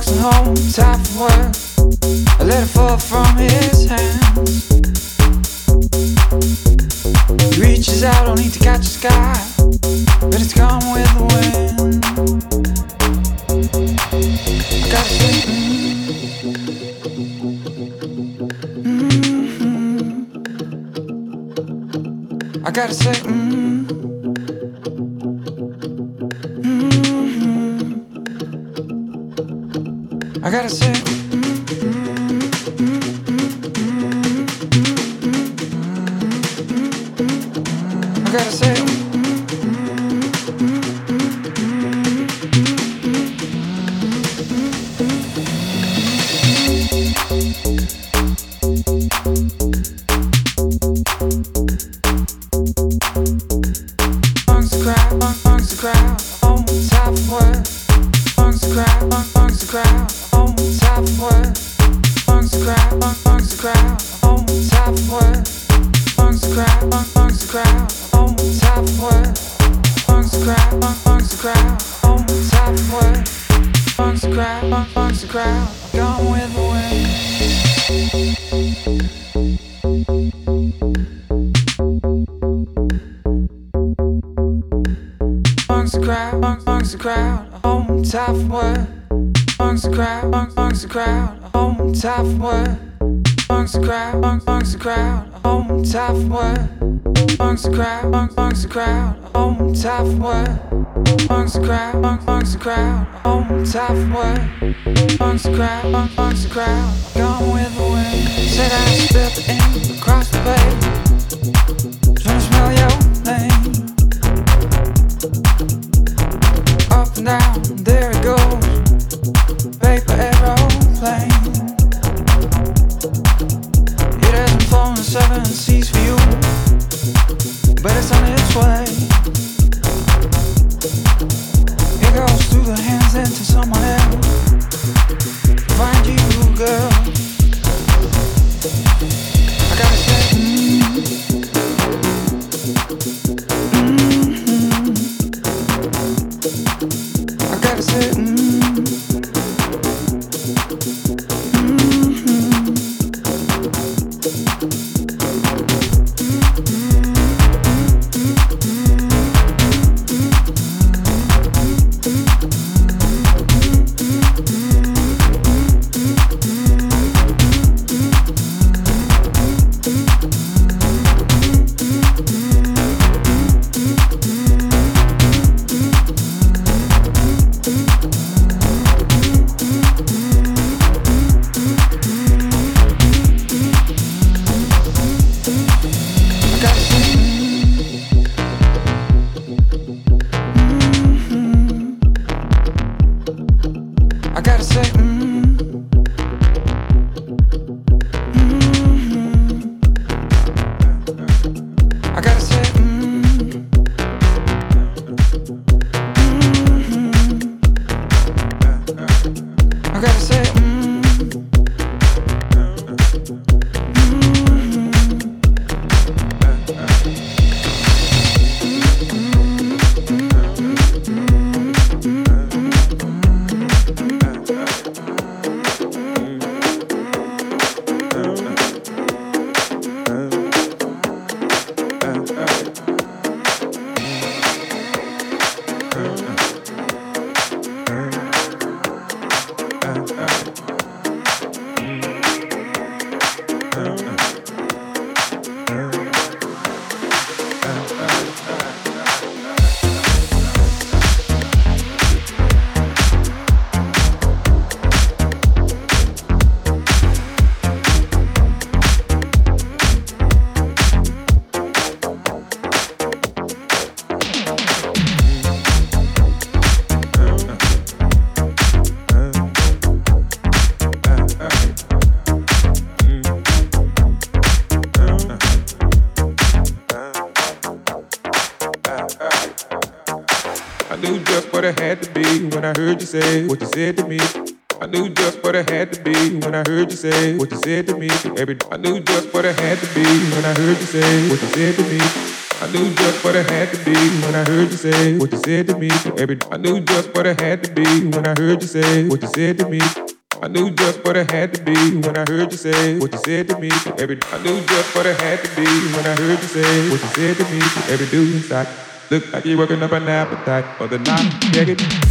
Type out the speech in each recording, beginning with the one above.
works home, time for work. A letter it fall from his hands. He reaches out, only to catch the sky, but it's gone with the wind. I gotta think. Mm-hmm. I gotta say. hmm. I gotta say. Knew just what it had to be when I heard you say what you said to me. I knew just what it had to be when I heard you say what you said to me. Every I knew just what it had to be when I heard you say what you said to me. I knew just what it had to be when I heard you say what you said to me. Every I knew just what it had to be when I heard you say what you said to me. I knew just what it had to be when I heard you say what you said to me. Every I knew just what it had to be when I heard you say what you said to me. Every dude inside look like you're working up an appetite for the night.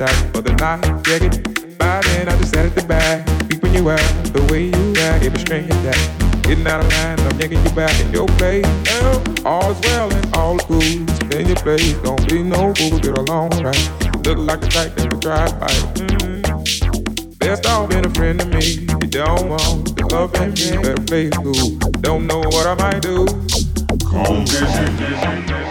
laughed for the night. Yeah, get by then, I just sat at the back, peeping you out the way you act. Every string is that getting out of line, I'm yanking you back in your place. Now, all is well and all is cool. In your place, don't be no fool, get along right. Look like a type that would drive by. Mm. Best off been a friend to me. You don't want the love and me, better play cool. Don't know what I might do. Come visit, visit, visit.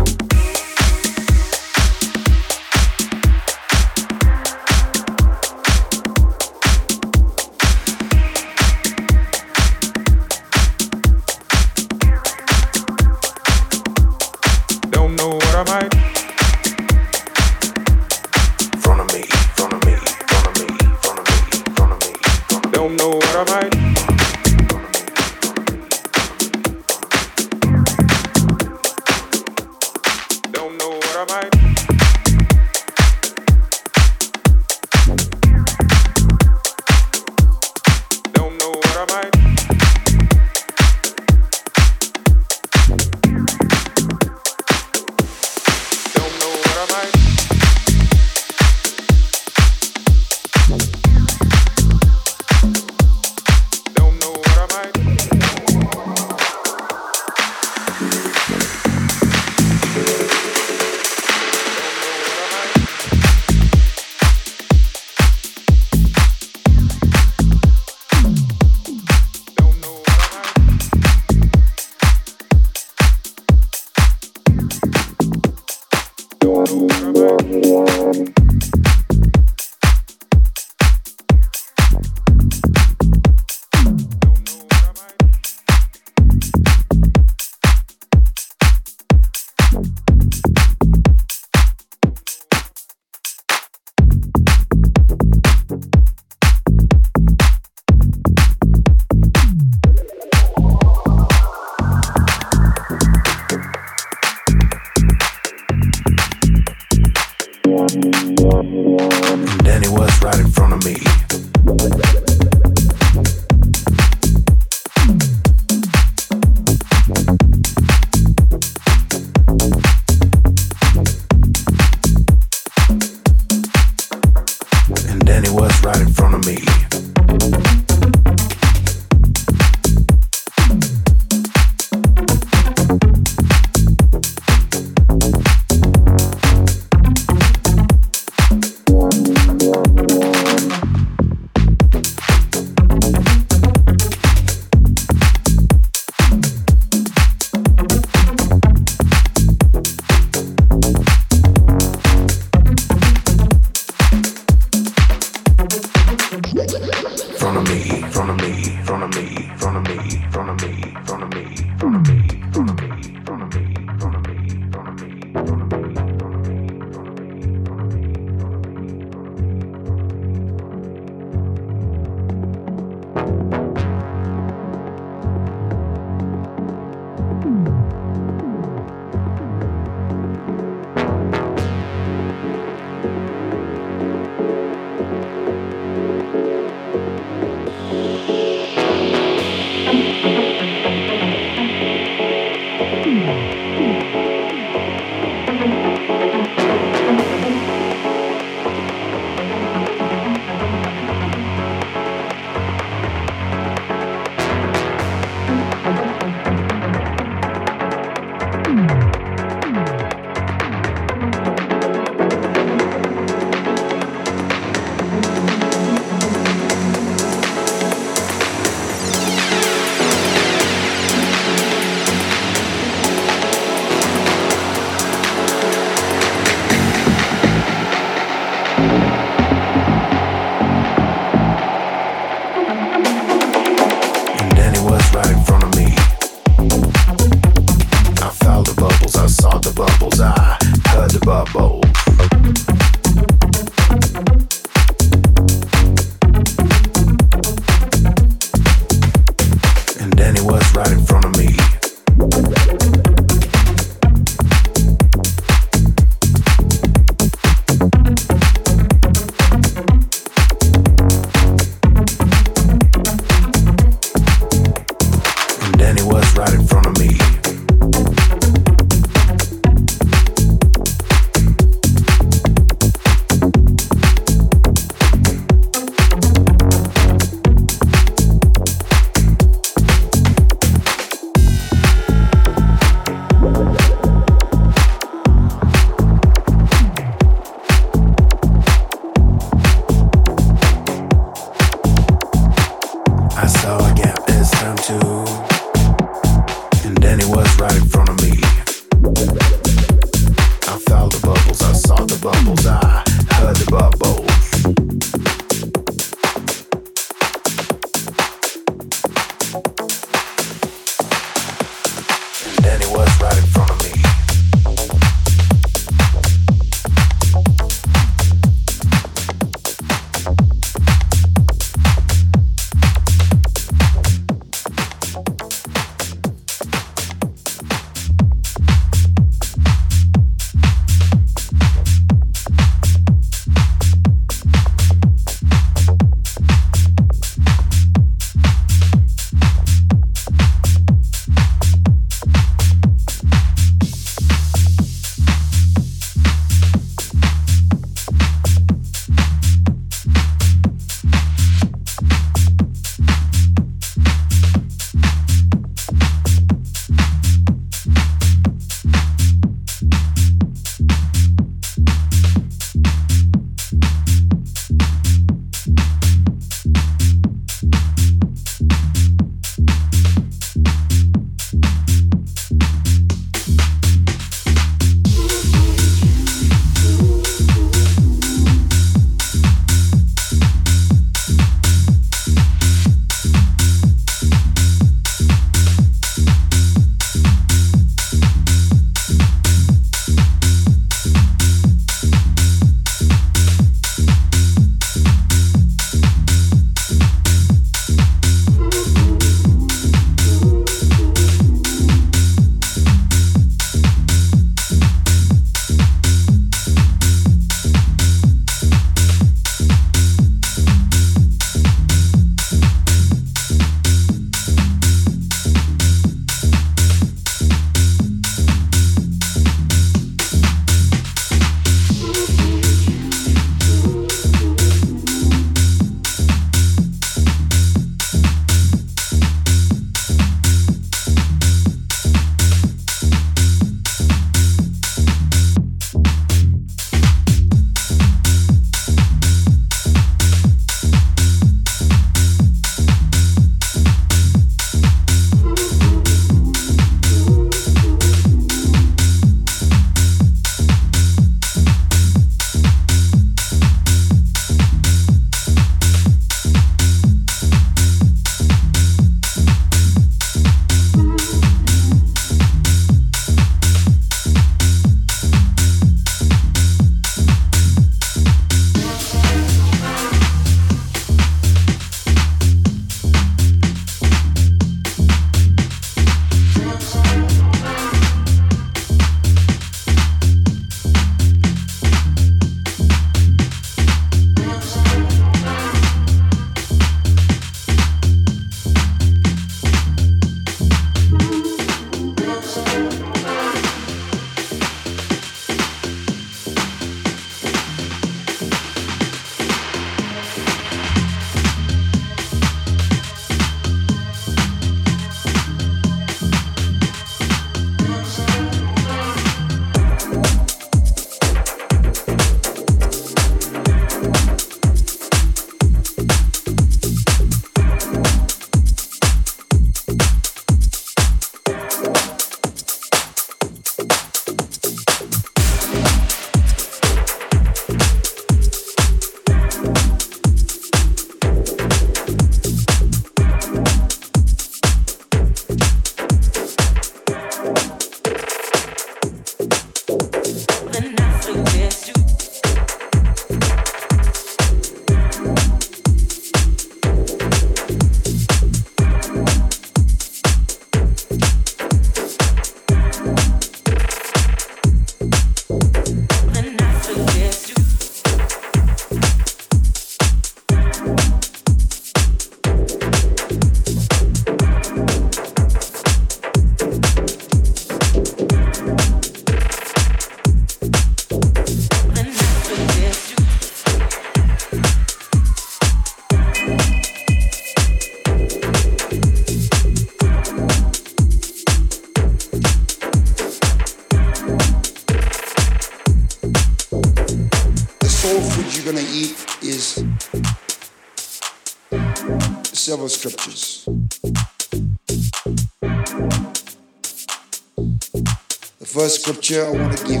First I want to give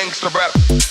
gangster rap.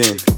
Yeah.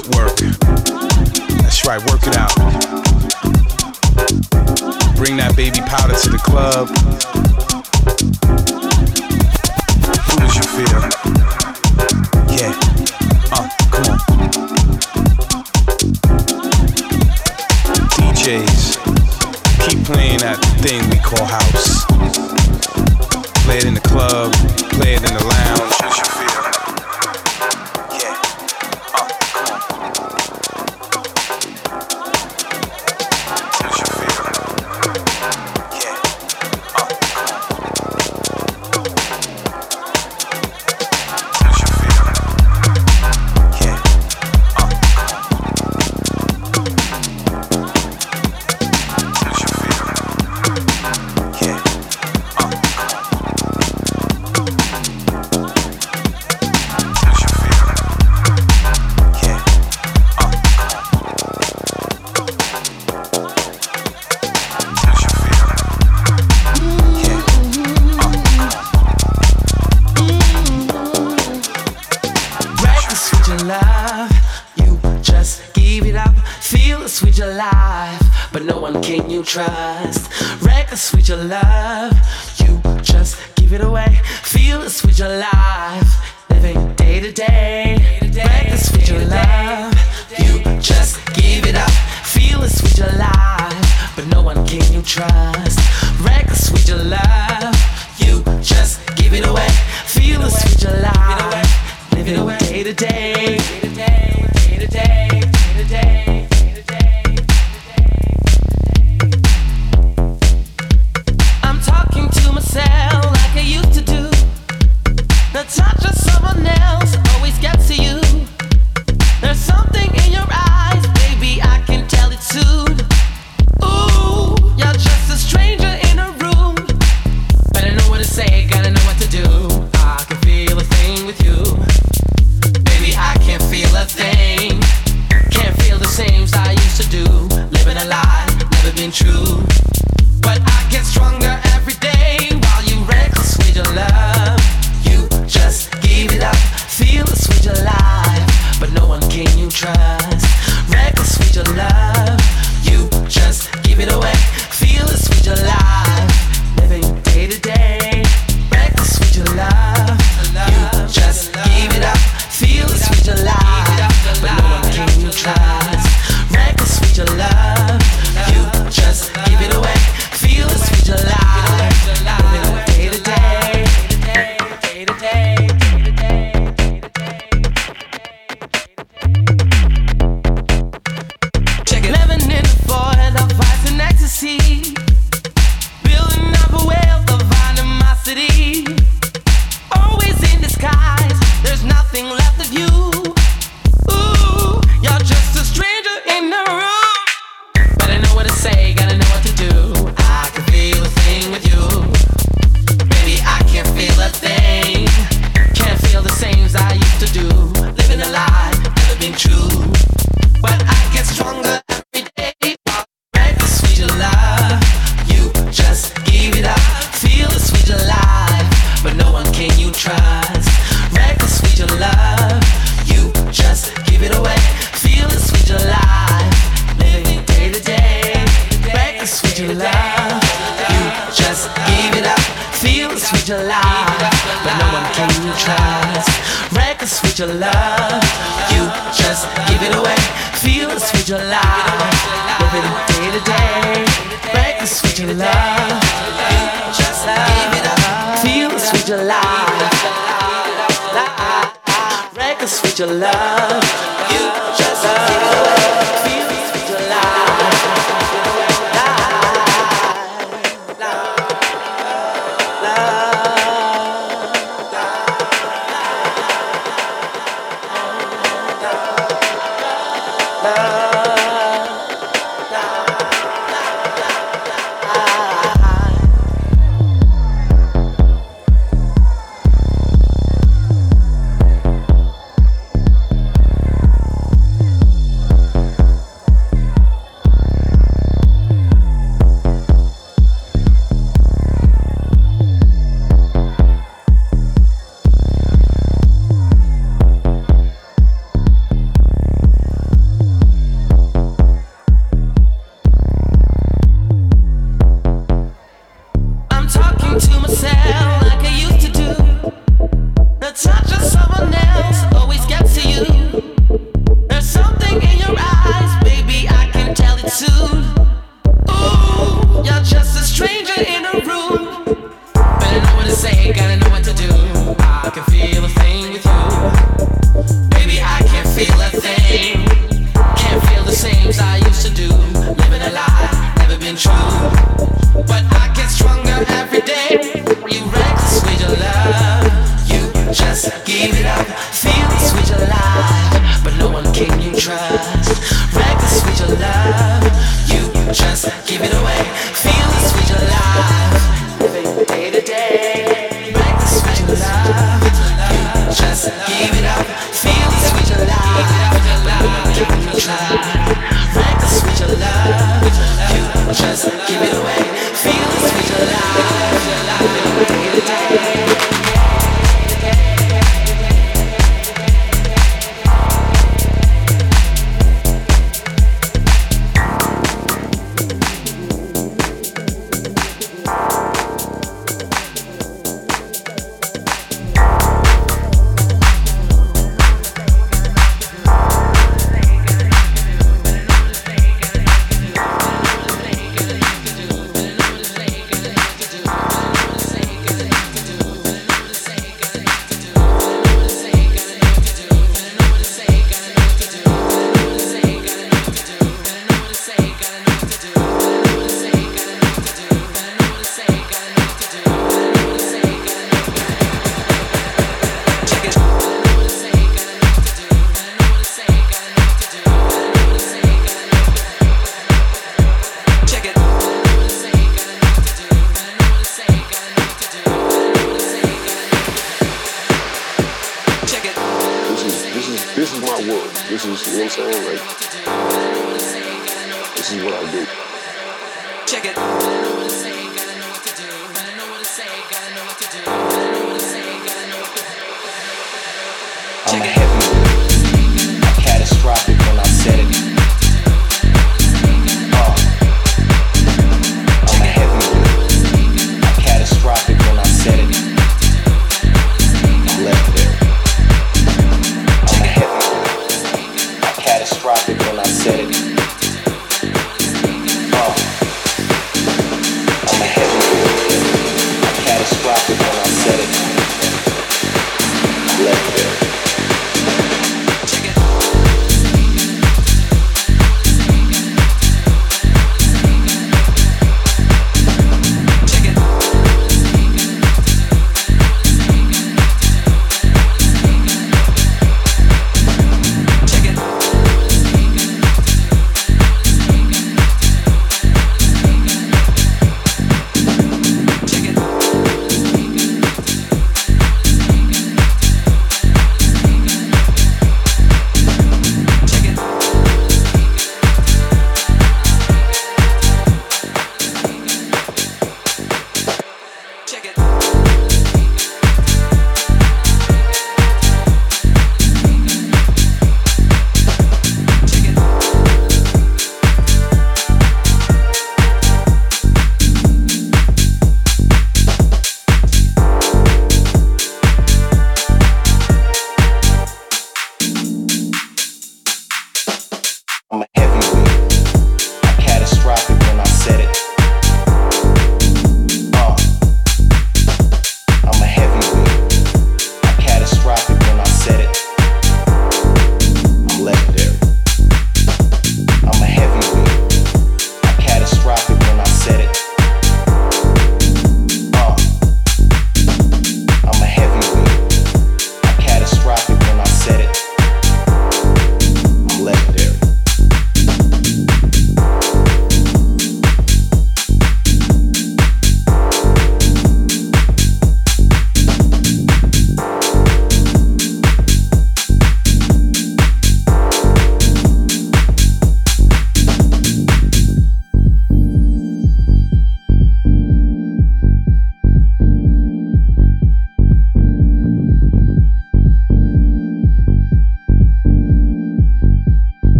footwork. That's right, work it out. Bring that baby powder to the club.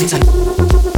Wow.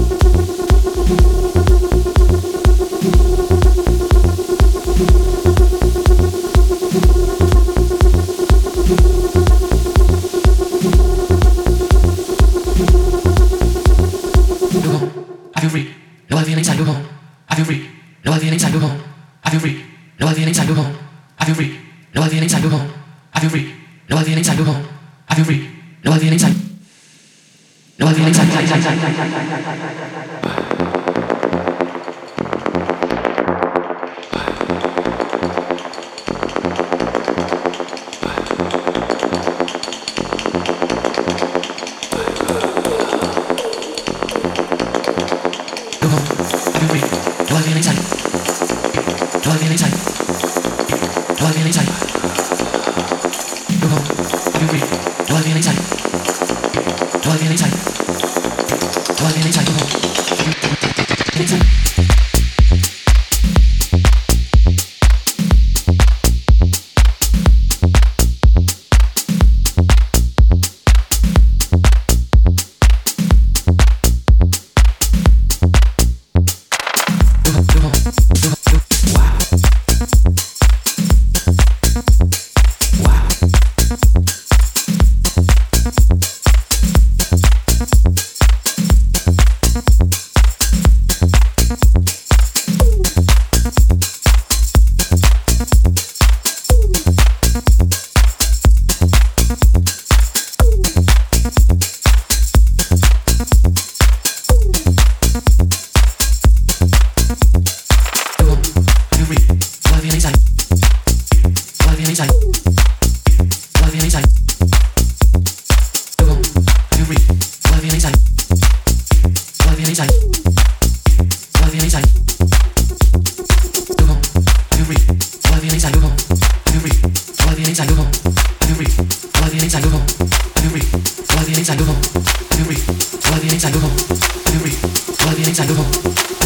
inside the hole.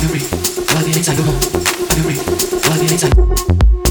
Every plug in inside the hole. Every plug in inside.